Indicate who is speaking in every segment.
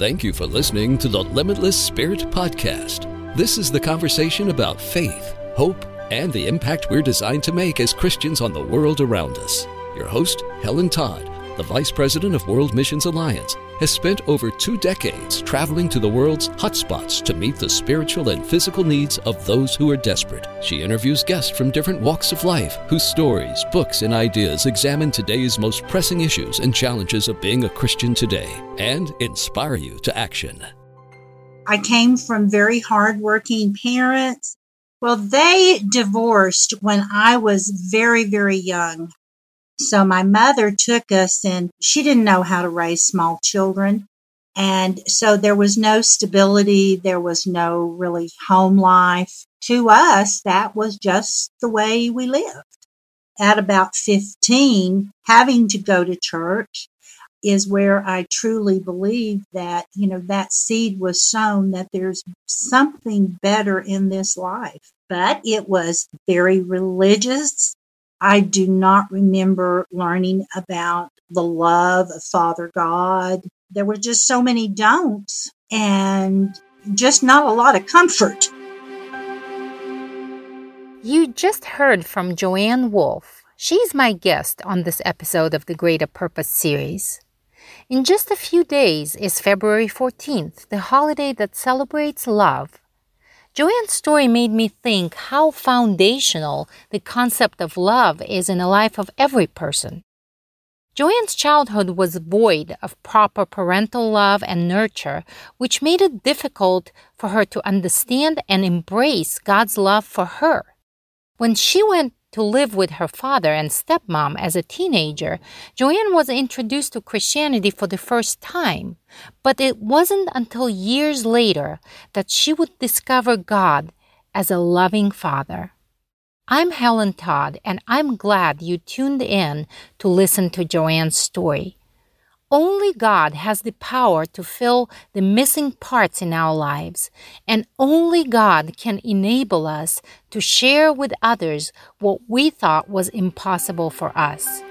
Speaker 1: Thank you for listening to the Limitless Spirit Podcast. This is the conversation about faith, hope, and the impact we're designed to make as Christians on the world around us. Your host, Helen Todd, the Vice President of World Missions Alliance, has spent over two decades traveling to the world's hotspots to meet the spiritual and physical needs of those who are desperate. She interviews guests from different walks of life whose stories, books, and ideas examine today's most pressing issues and challenges of being a Christian today and inspire you to action.
Speaker 2: I came from very hardworking parents. Well, they divorced when I was very, very young. So my mother took us and she didn't know how to raise small children. And so there was no stability. There was no really home life. To us, that was just the way we lived. At about 15, having to go to church is where I truly believe that, you know, that seed was sown that there's something better in this life. But it was very religious I do not remember learning about the love of Father God. There were just so many don'ts and just not a lot of comfort.
Speaker 3: You just heard from Joanne Wolf. She's my guest on this episode of the Greater Purpose series. In just a few days is February 14th, the holiday that celebrates love. Joanne's story made me think how foundational the concept of love is in the life of every person. Joanne's childhood was void of proper parental love and nurture, which made it difficult for her to understand and embrace God's love for her. When she went to live with her father and stepmom as a teenager, Joanne was introduced to Christianity for the first time. But it wasn't until years later that she would discover God as a loving father. I'm Helen Todd, and I'm glad you tuned in to listen to Joanne's story. Only God has the power to fill the missing parts in our lives, and only God can enable us to share with others what we thought was impossible for us.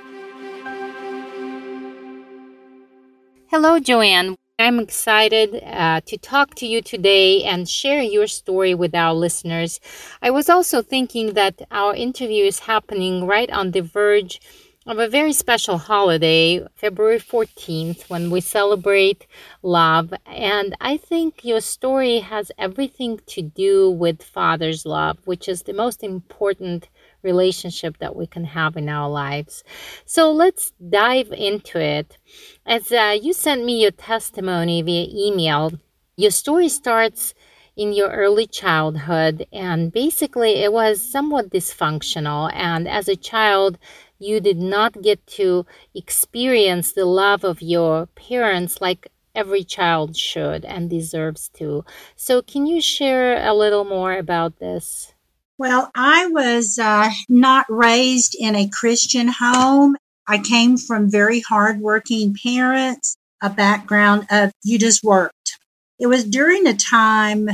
Speaker 3: Hello, Joanne. I'm excited uh, to talk to you today and share your story with our listeners. I was also thinking that our interview is happening right on the verge of a very special holiday, February 14th, when we celebrate love. And I think your story has everything to do with Father's love, which is the most important relationship that we can have in our lives. So let's dive into it. As uh, you sent me your testimony via email, your story starts in your early childhood, and basically it was somewhat dysfunctional. And as a child, you did not get to experience the love of your parents like every child should and deserves to. So, can you share a little more about this?
Speaker 2: Well, I was uh, not raised in a Christian home. I came from very hardworking parents, a background of you just worked. It was during a time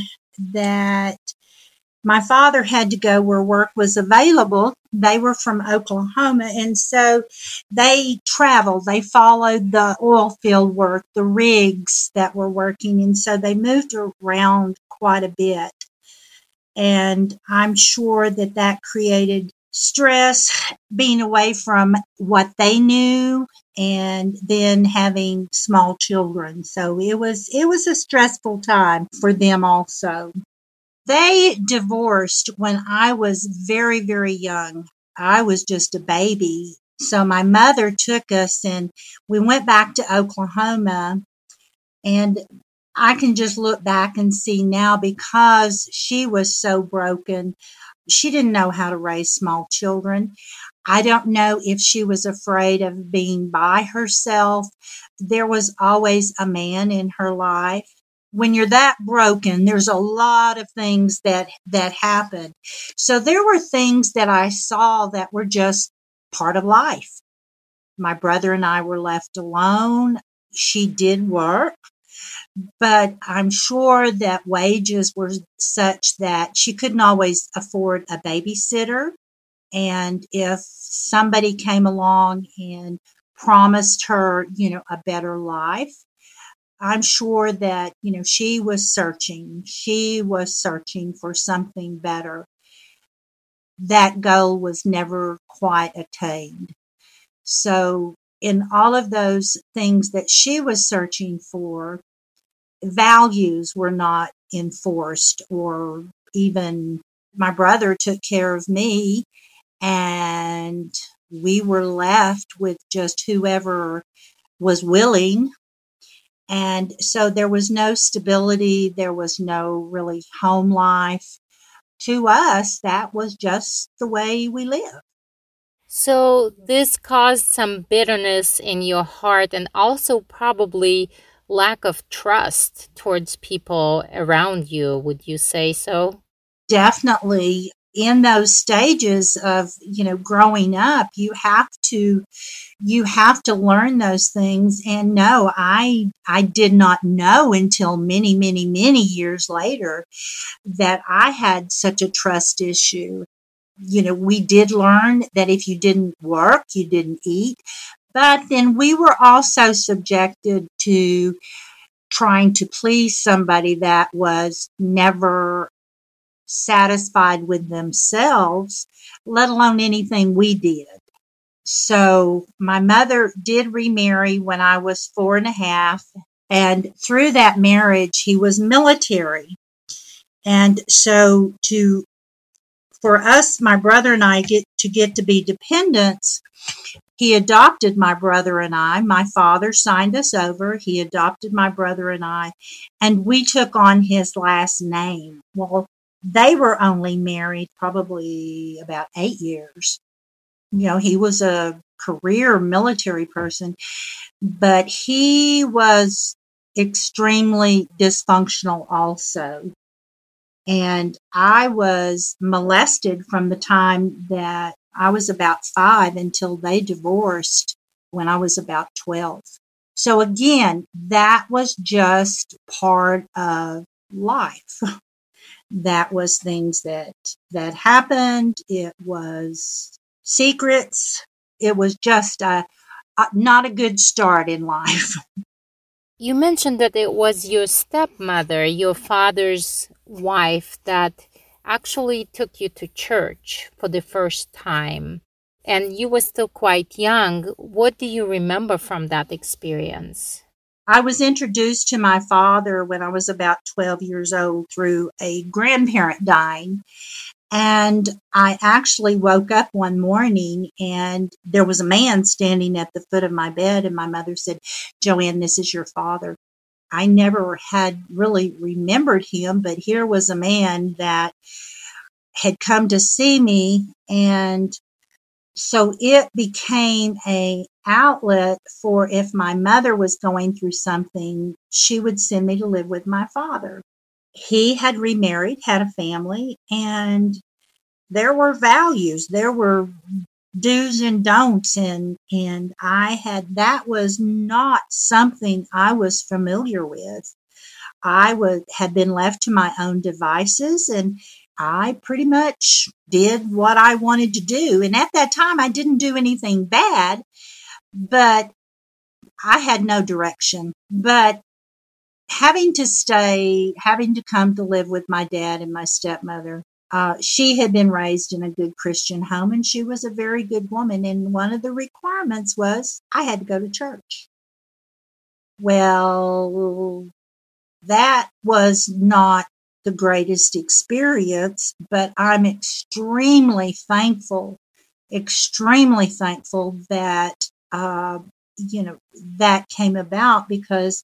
Speaker 2: that my father had to go where work was available. They were from Oklahoma. And so they traveled. They followed the oil field work, the rigs that were working. And so they moved around quite a bit. And I'm sure that that created stress being away from what they knew and then having small children so it was it was a stressful time for them also they divorced when I was very, very young. I was just a baby. So my mother took us and we went back to Oklahoma. And I can just look back and see now because she was so broken, she didn't know how to raise small children. I don't know if she was afraid of being by herself. There was always a man in her life when you're that broken, there's a lot of things that, that happen. So there were things that I saw that were just part of life. My brother and I were left alone. She did work, but I'm sure that wages were such that she couldn't always afford a babysitter. And if somebody came along and promised her, you know, a better life, I'm sure that, you know, she was searching. She was searching for something better. That goal was never quite attained. So, in all of those things that she was searching for, values were not enforced or even my brother took care of me and we were left with just whoever was willing and so there was no stability, there was no really home life. To us, that was just the way we lived.
Speaker 3: So this caused some bitterness in your heart and also probably lack of trust towards people around you. Would you say so?
Speaker 2: Definitely in those stages of you know growing up you have to you have to learn those things. And no i i did not know until many many many years later that i had such a trust issue. You know we did learn that if you didn't work you didn't eat. But then we were also subjected to trying to please somebody that was never satisfied with themselves, let alone anything we did. So my mother did remarry when I was four and a half. And through that marriage, he was military. And so to for us, my brother and I get to get to be dependents, he adopted my brother and I. My father signed us over. He adopted my brother and I, and we took on his last name. Well, they were only married probably about eight years. You know, he was a career military person, but he was extremely dysfunctional also. And I was molested from the time that I was about five until they divorced when I was about 12. So again, that was just part of life. that was things that that happened. It was secrets. It was just a, a, not a good start in life.
Speaker 3: You mentioned that it was your stepmother your father's wife that actually took you to church for the first time and you were still quite young. What do you remember from that experience
Speaker 2: I was introduced to my father when I was about 12 years old through a grandparent dying. And I actually woke up one morning and there was a man standing at the foot of my bed. And my mother said, Joanne, this is your father. I never had really remembered him, but here was a man that had come to see me and so it became a outlet for if my mother was going through something, she would send me to live with my father. He had remarried, had a family, and there were values, there were do's and don'ts and and I had that was not something I was familiar with. I was had been left to my own devices and I pretty much did what I wanted to do. And at that time, I didn't do anything bad, but I had no direction. But having to stay, having to come to live with my dad and my stepmother, uh, she had been raised in a good Christian home and she was a very good woman. And one of the requirements was I had to go to church. Well, that was not the greatest experience, but I'm extremely thankful, extremely thankful that, uh, you know, that came about because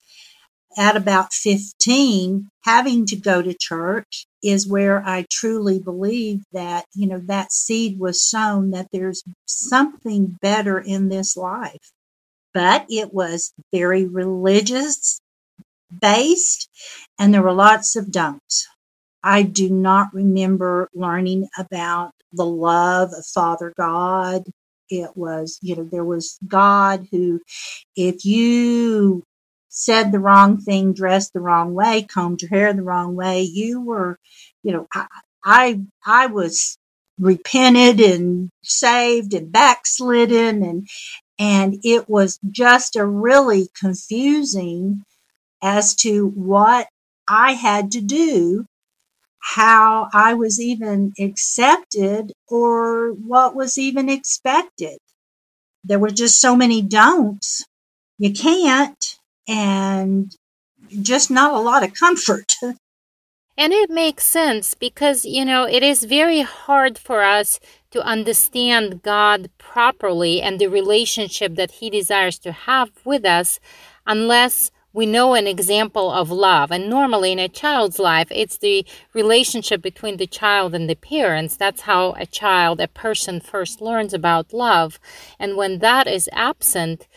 Speaker 2: at about 15, having to go to church is where I truly believe that, you know, that seed was sown that there's something better in this life. But it was very religious based, and there were lots of don'ts. I do not remember learning about the love of Father God. It was, you know, there was God who, if you said the wrong thing, dressed the wrong way, combed your hair the wrong way, you were, you know, I, I, I was repented and saved and backslidden and, and it was just a really confusing as to what I had to do, how I was even accepted, or what was even expected. There were just so many don'ts. You can't, and just not a lot of comfort.
Speaker 3: And it makes sense because, you know, it is very hard for us to understand God properly and the relationship that He desires to have with us unless we know an example of love. And normally in a child's life, it's the relationship between the child and the parents. That's how a child, a person first learns about love. And when that is absent,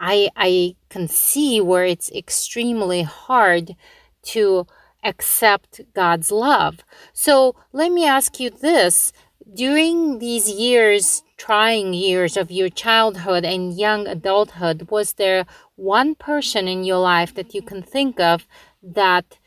Speaker 3: I, I can see where it's extremely hard to accept God's love. So let me ask you this. During these years, trying years of your childhood and young adulthood, was there one person in your life that you can think of that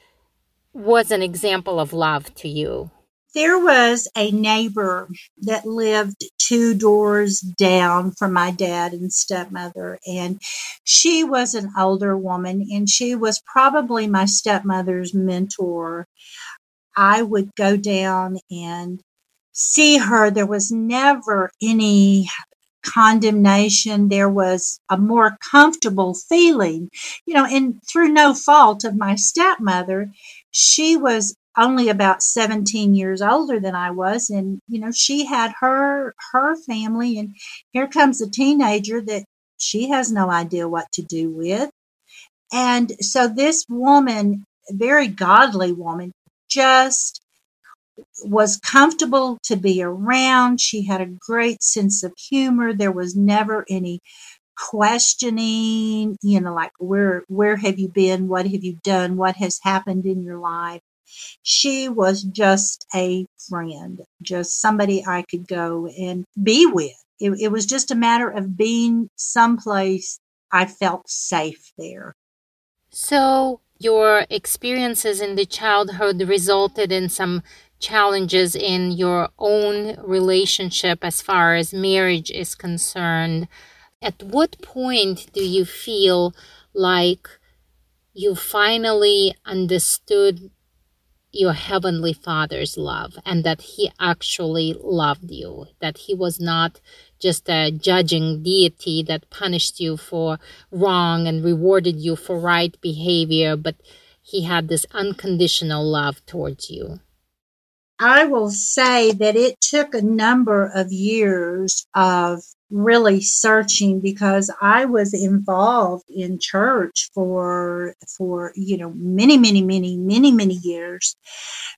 Speaker 3: was an example of love to you?
Speaker 2: There was a neighbor that lived two doors down from my dad and stepmother, and she was an older woman, and she was probably my stepmother's mentor. I would go down and see her. There was never any condemnation. There was a more comfortable feeling, you know, and through no fault of my stepmother, she was only about 17 years older than I was. And you know she had her her family. And here comes a teenager that she has no idea what to do with. And so this woman very godly woman just was comfortable to be around. She had a great sense of humor. There was never any questioning you know like where where have you been? What have you done? What has happened in your life? She was just a friend, just somebody I could go and be with. It, it was just a matter of being someplace I felt safe there.
Speaker 3: So, your experiences in the childhood resulted in some challenges in your own relationship as far as marriage is concerned. At what point do you feel like you finally understood your heavenly father's love and that he actually loved you that he was not just a judging deity that punished you for wrong and rewarded you for right behavior but he had this unconditional love towards you
Speaker 2: I will say that it took a number of years of really searching because I was involved in church for for you know many many many many many years.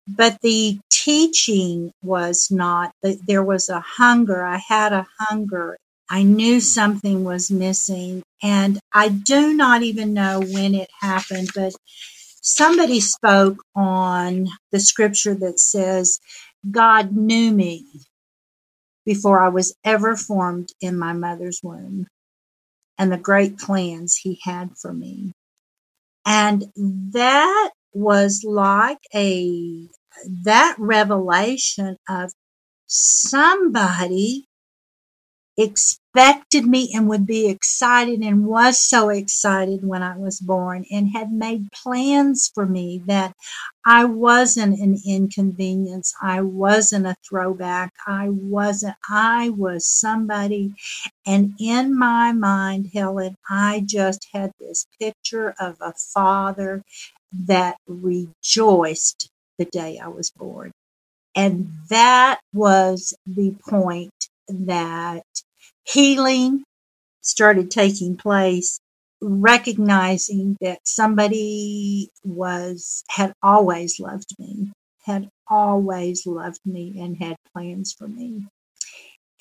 Speaker 2: But the teaching was not there was a hunger. I had a hunger. I knew something was missing. And I do not even know when it happened but somebody spoke on the scripture that says, God knew me before I was ever formed in my mother's womb and the great plans he had for me. And that was like a, that revelation of somebody expected me and would be excited and was so excited when I was born and had made plans for me that I wasn't an inconvenience. I wasn't a throwback. I wasn't, I was somebody. And in my mind, Helen, I just had this picture of a father that rejoiced the day I was born. And that was the point that healing started taking place, recognizing that somebody was, had always loved me, had always loved me and had plans for me.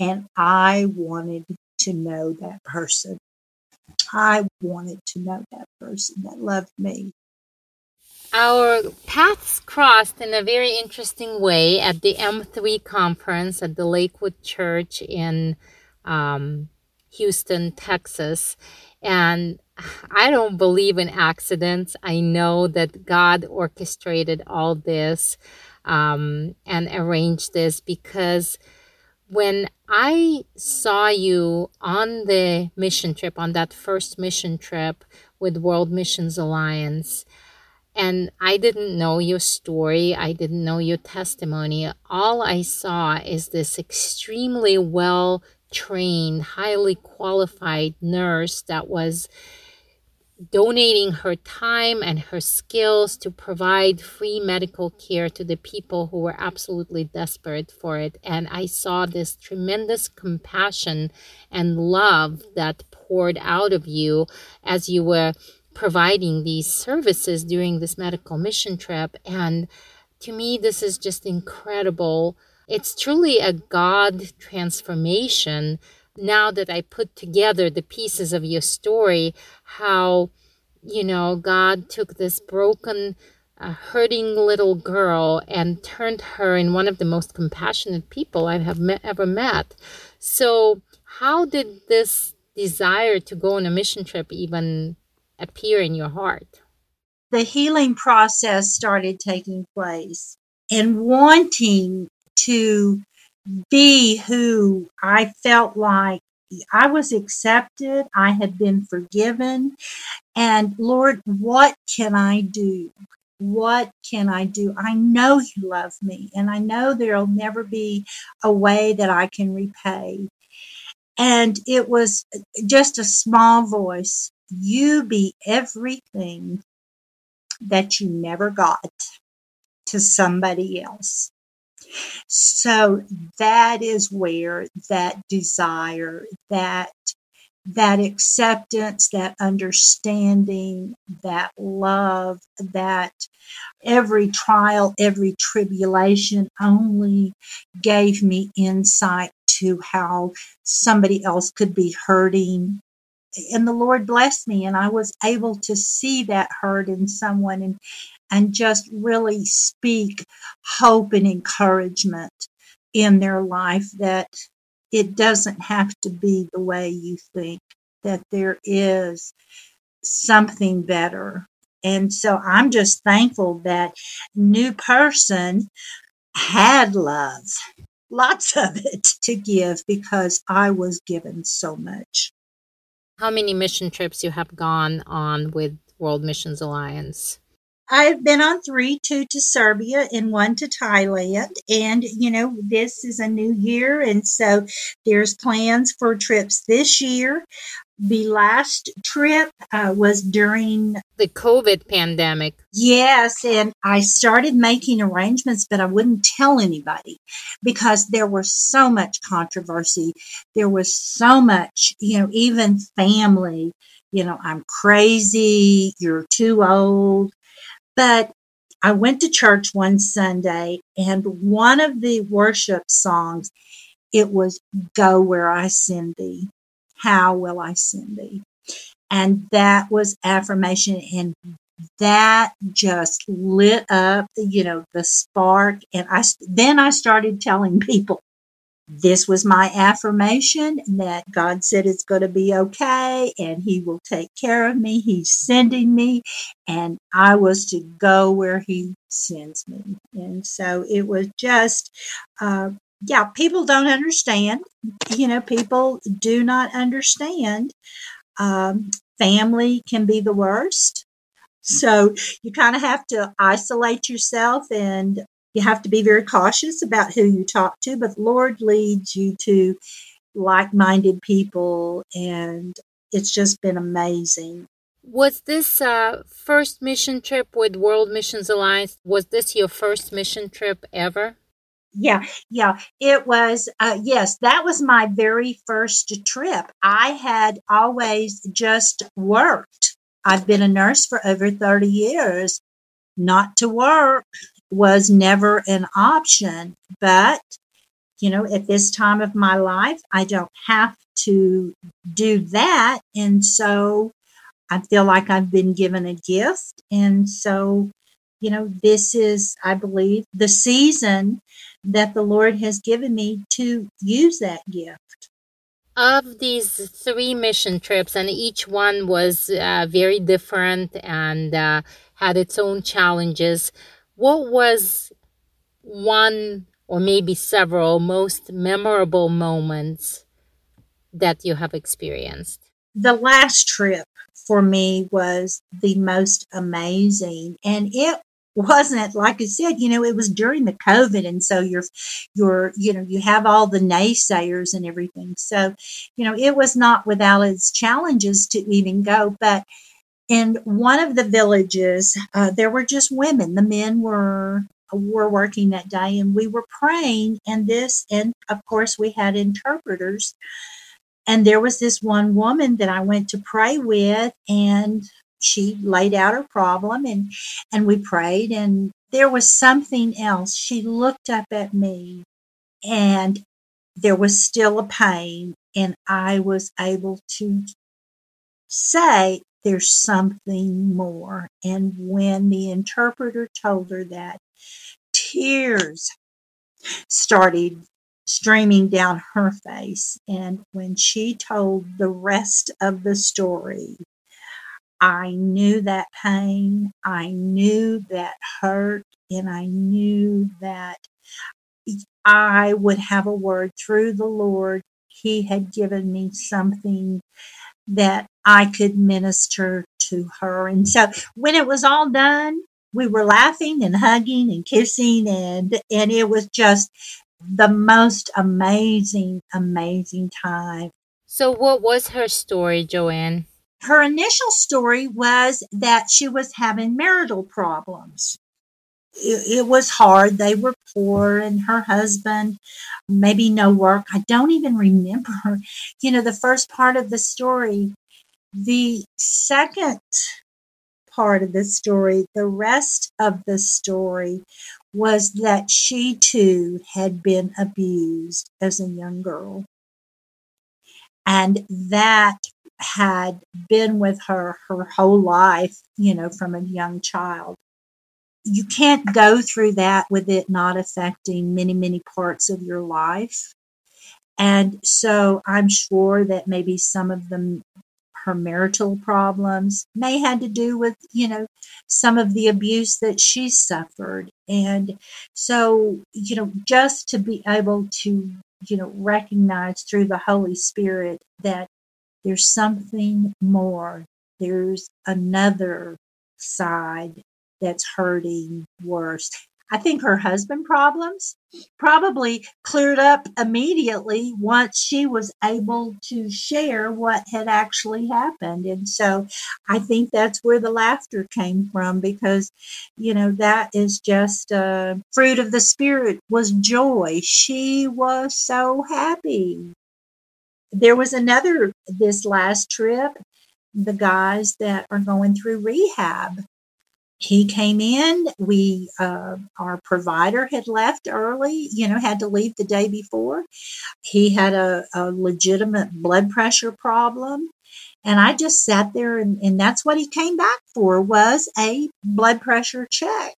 Speaker 2: And I wanted to know that person. I wanted to know that person that loved me.
Speaker 3: Our paths crossed in a very interesting way at the M3 conference at the Lakewood Church in um, Houston, Texas. And I don't believe in accidents. I know that God orchestrated all this um, and arranged this because when I saw you on the mission trip, on that first mission trip, with World Missions Alliance. And I didn't know your story. I didn't know your testimony. All I saw is this extremely well trained, highly qualified nurse that was donating her time and her skills to provide free medical care to the people who were absolutely desperate for it. And I saw this tremendous compassion and love that poured out of you as you were providing these services during this medical mission trip. And to me, this is just incredible. It's truly a God transformation now that I put together the pieces of your story, how, you know, God took this broken, uh, hurting little girl and turned her in one of the most compassionate people I have met, ever met. So, how did this desire to go on a mission trip even appear in your heart?
Speaker 2: The healing process started taking place and wanting to be who I felt like I was accepted, I had been forgiven, and Lord, what can I do? What can I do? I know you love me, and I know there'll never be a way that I can repay. And it was just a small voice. You be everything that you never got to somebody else. So that is where that desire, that that acceptance, that understanding, that love, that every trial, every tribulation only gave me insight to how somebody else could be hurting. And the Lord blessed me, and I was able to see that hurt in someone and, and just really speak hope and encouragement in their life that it doesn't have to be the way you think, that there is something better. And so I'm just thankful that new person had love, lots of it to give because I was given so much.
Speaker 3: How many mission trips you have gone on with World Missions Alliance?
Speaker 2: I've been on three, two to Serbia and one to Thailand. And, you know, this is a new year. And so there's plans for trips this year. The last trip uh, was during
Speaker 3: the COVID pandemic.
Speaker 2: Yes. And I started making arrangements, but I wouldn't tell anybody because there was so much controversy. There was so much, you know, even family you know, I'm crazy, you're too old, but I went to church one Sunday and one of the worship songs, it was Go Where I Send Thee. How will I send thee? And that was affirmation and that just lit up, you know, the spark. And I, then I started telling people, this was my affirmation that God said it's going to be okay and He will take care of me. He's sending me, and I was to go where He sends me. And so it was just, uh, yeah, people don't understand. You know, people do not understand. Um, family can be the worst. So you kind of have to isolate yourself and you have to be very cautious about who you talk to, but the Lord leads you to like minded people, and it's just been amazing.
Speaker 3: Was this uh, first mission trip with World Missions Alliance? Was this your first mission trip ever?
Speaker 2: Yeah, yeah, it was. Uh, yes, that was my very first trip. I had always just worked. I've been a nurse for over 30 years. Not to work was never an option. But, you know, at this time of my life, I don't have to do that. And so I feel like I've been given a gift. And so, you know, this is, I believe, the season that the Lord has given me to use that gift.
Speaker 3: Of these three mission trips, and each one was uh, very different and uh, had its own challenges, what was one or maybe several most memorable moments that you have experienced?
Speaker 2: The last trip for me was the most amazing. And it wasn't like I said, you know, it was during the COVID, and so you're, you're, you know, you have all the naysayers and everything. So, you know, it was not without its challenges to even go. But in one of the villages, uh, there were just women. The men were were working that day, and we were praying. And this, and of course, we had interpreters. And there was this one woman that I went to pray with, and she laid out her problem and and we prayed and there was something else she looked up at me and there was still a pain and i was able to say there's something more and when the interpreter told her that tears started streaming down her face and when she told the rest of the story I knew that pain. I knew that hurt. And I knew that I would have a word through the Lord. He had given me something that I could minister to her. And so when it was all done, we were laughing and hugging and kissing and and it was just the most amazing amazing time.
Speaker 3: So what was her story, Joanne?
Speaker 2: her initial story was that she was having marital problems. It, it, was hard. They were poor, and her husband, maybe no work. I don't even remember, you know, the first part of the story. The second part of the story, the rest of the story, was that she too had been abused as a young girl. And that had been with her her whole life, you know, from a young child. You can't go through that with it not affecting many, many parts of your life. And so I'm sure that maybe some of them, her marital problems may had to do with, you know, some of the abuse that she suffered. And so, you know, just to be able to, you know, recognize through the Holy Spirit that there's something more. There's another side that's hurting worse. I think her husband problems probably cleared up immediately once she was able to share what had actually happened. And so I think that's where the laughter came from because, you know, that is just uh, fruit of the spirit was joy. She was so happy there was another this last trip, the guys that are going through rehab. He came in. We, uh, our provider had left early, you know, had to leave the day before. He had a, a legitimate blood pressure problem. And I just sat there and, and that's what he came back for was a blood pressure check.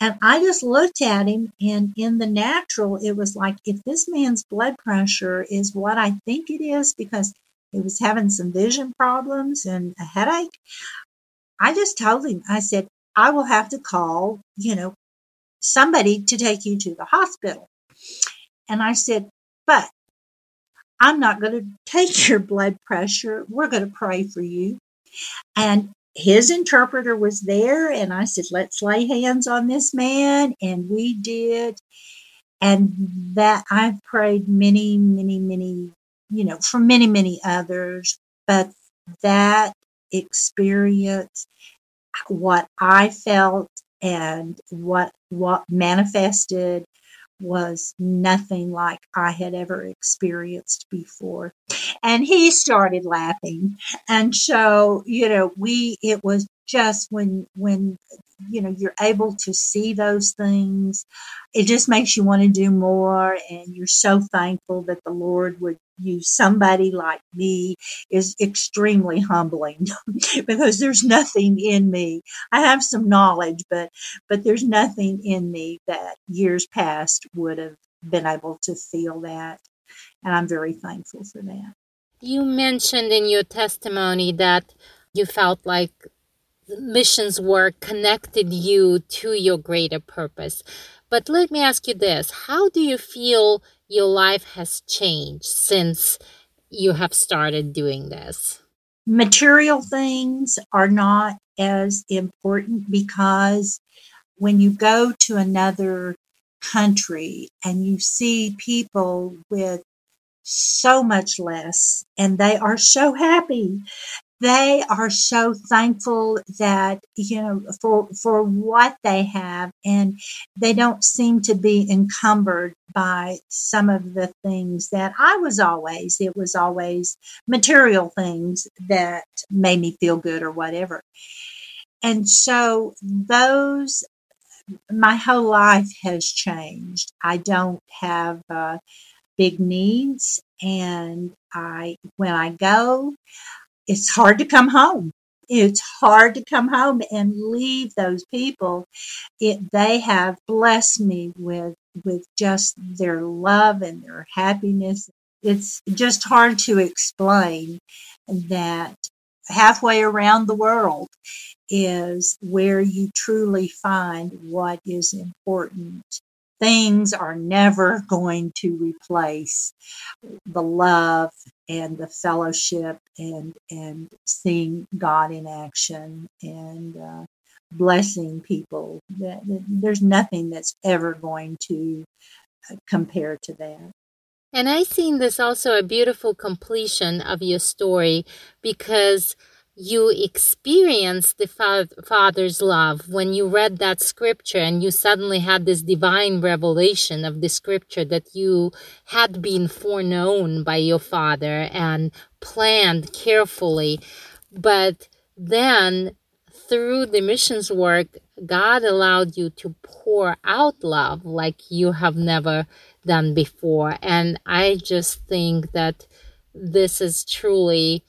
Speaker 2: And I just looked at him, and in the natural, it was like if this man's blood pressure is what I think it is because he was having some vision problems and a headache, I just told him, I said, I will have to call, you know, somebody to take you to the hospital. And I said, but I'm not going to take your blood pressure. We're going to pray for you. And his interpreter was there and I said, let's lay hands on this man. And we did. And that I've prayed many, many, many, you know, for many, many others. But that experience, what I felt and what what manifested was nothing like I had ever experienced before. And he started laughing. And so, you know, we, it was just when, when, you know, you're able to see those things, it just makes you want to do more. And you're so thankful that the Lord would use somebody like me is extremely humbling because there's nothing in me. I have some knowledge, but but there's nothing in me that years past would have been able to feel that. And I'm very thankful for that.
Speaker 3: You mentioned in your testimony that you felt like missions work connected you to your greater purpose. But let me ask you this how do you feel your life has changed since you have started doing this?
Speaker 2: material things are not as important because when you go to another country and you see people with so much less and they are so happy they are so thankful that you know for for what they have and they don't seem to be encumbered by some of the things that I was always it was always material things that made me feel good or whatever. And so those my whole life has changed. I don't have uh, big needs and I when I go it's hard to come home. It's hard to come home and leave those people. It, they have blessed me with with just their love and their happiness. It's just hard to explain that halfway around the world is where you truly find what is important things are never going to replace the love and the fellowship and and seeing God in action and uh, blessing people. There's nothing that's ever going to uh, compare to that.
Speaker 3: And I seen this also a beautiful completion of your story because you experienced the Father's love when you read that scripture and you suddenly had this divine revelation of the scripture that you had been foreknown by your Father and planned carefully. But then through the missions work, God allowed you to pour out love like you have never done before. And I just think that this is truly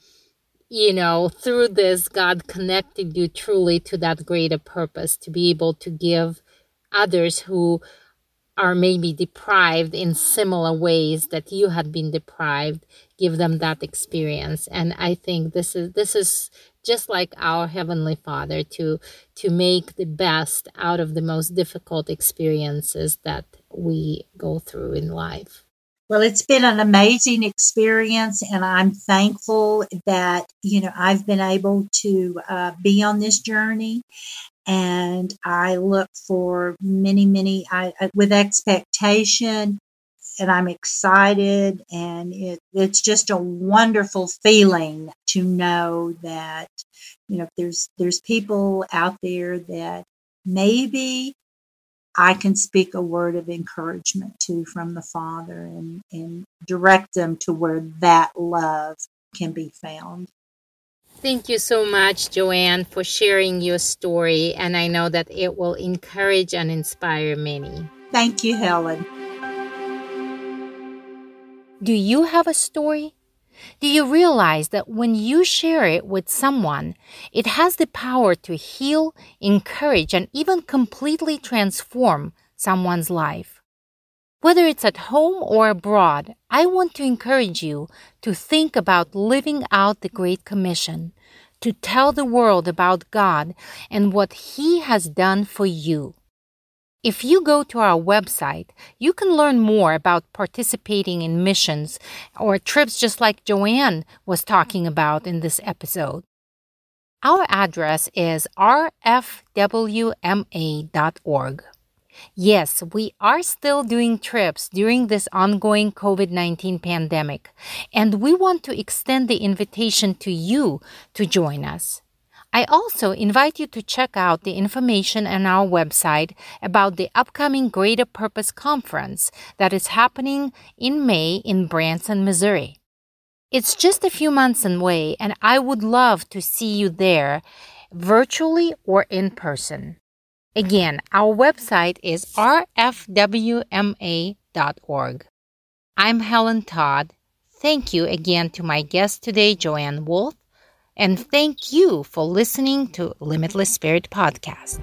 Speaker 3: you know, through this, God connected you truly to that greater purpose to be able to give others who are maybe deprived in similar ways that you had been deprived give them that experience. And i think this is this is just like our heavenly father to to make the best out of the most difficult experiences that we go through in life
Speaker 2: well, it's been an amazing experience, and I'm thankful that you know I've been able to uh, be on this journey. And I look for many, many I, with expectation, and I'm excited, and it, it's just a wonderful feeling to know that you know there's there's people out there that maybe I can speak a word of encouragement to from the Father and, and direct them to where that love can be found.
Speaker 3: Thank you so much, Joanne, for sharing your story. And I know that it will encourage and inspire many.
Speaker 2: Thank you, Helen.
Speaker 3: Do you have a story? Do you realize that when you share it with someone, it has the power to heal, encourage, and even completely transform someone's life? Whether it's at home or abroad, I want to encourage you to think about living out the Great Commission, to tell the world about God and what He has done for you. If you go to our website, you can learn more about participating in missions or trips just like Joanne was talking about in this episode. Our address is rfwma.org. Yes, we are still doing trips during this ongoing COVID 19 pandemic, and we want to extend the invitation to you to join us. I also invite you to check out the information on our website about the upcoming Greater Purpose Conference that is happening in May in Branson, Missouri. It's just a few months away, and I would love to see you there, virtually or in person. Again, our website is rfwma.org. I'm Helen Todd. Thank you again to my guest today, Joanne Wolf and thank you for listening to Limitless Spirit Podcast.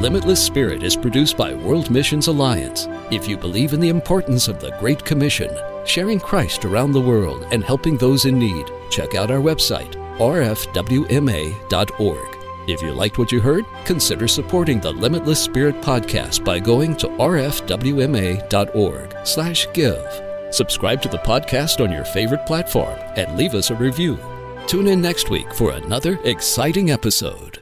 Speaker 1: Limitless Spirit is produced by World Missions Alliance. If you believe in the importance of the Great Commission, sharing Christ around the world and helping those in need, check out our website, rfwma.org. If you liked what you heard, consider supporting the Limitless Spirit podcast by going to rfwma.org/give. Subscribe to the podcast on your favorite platform and leave us a review. Tune in next week for another exciting episode.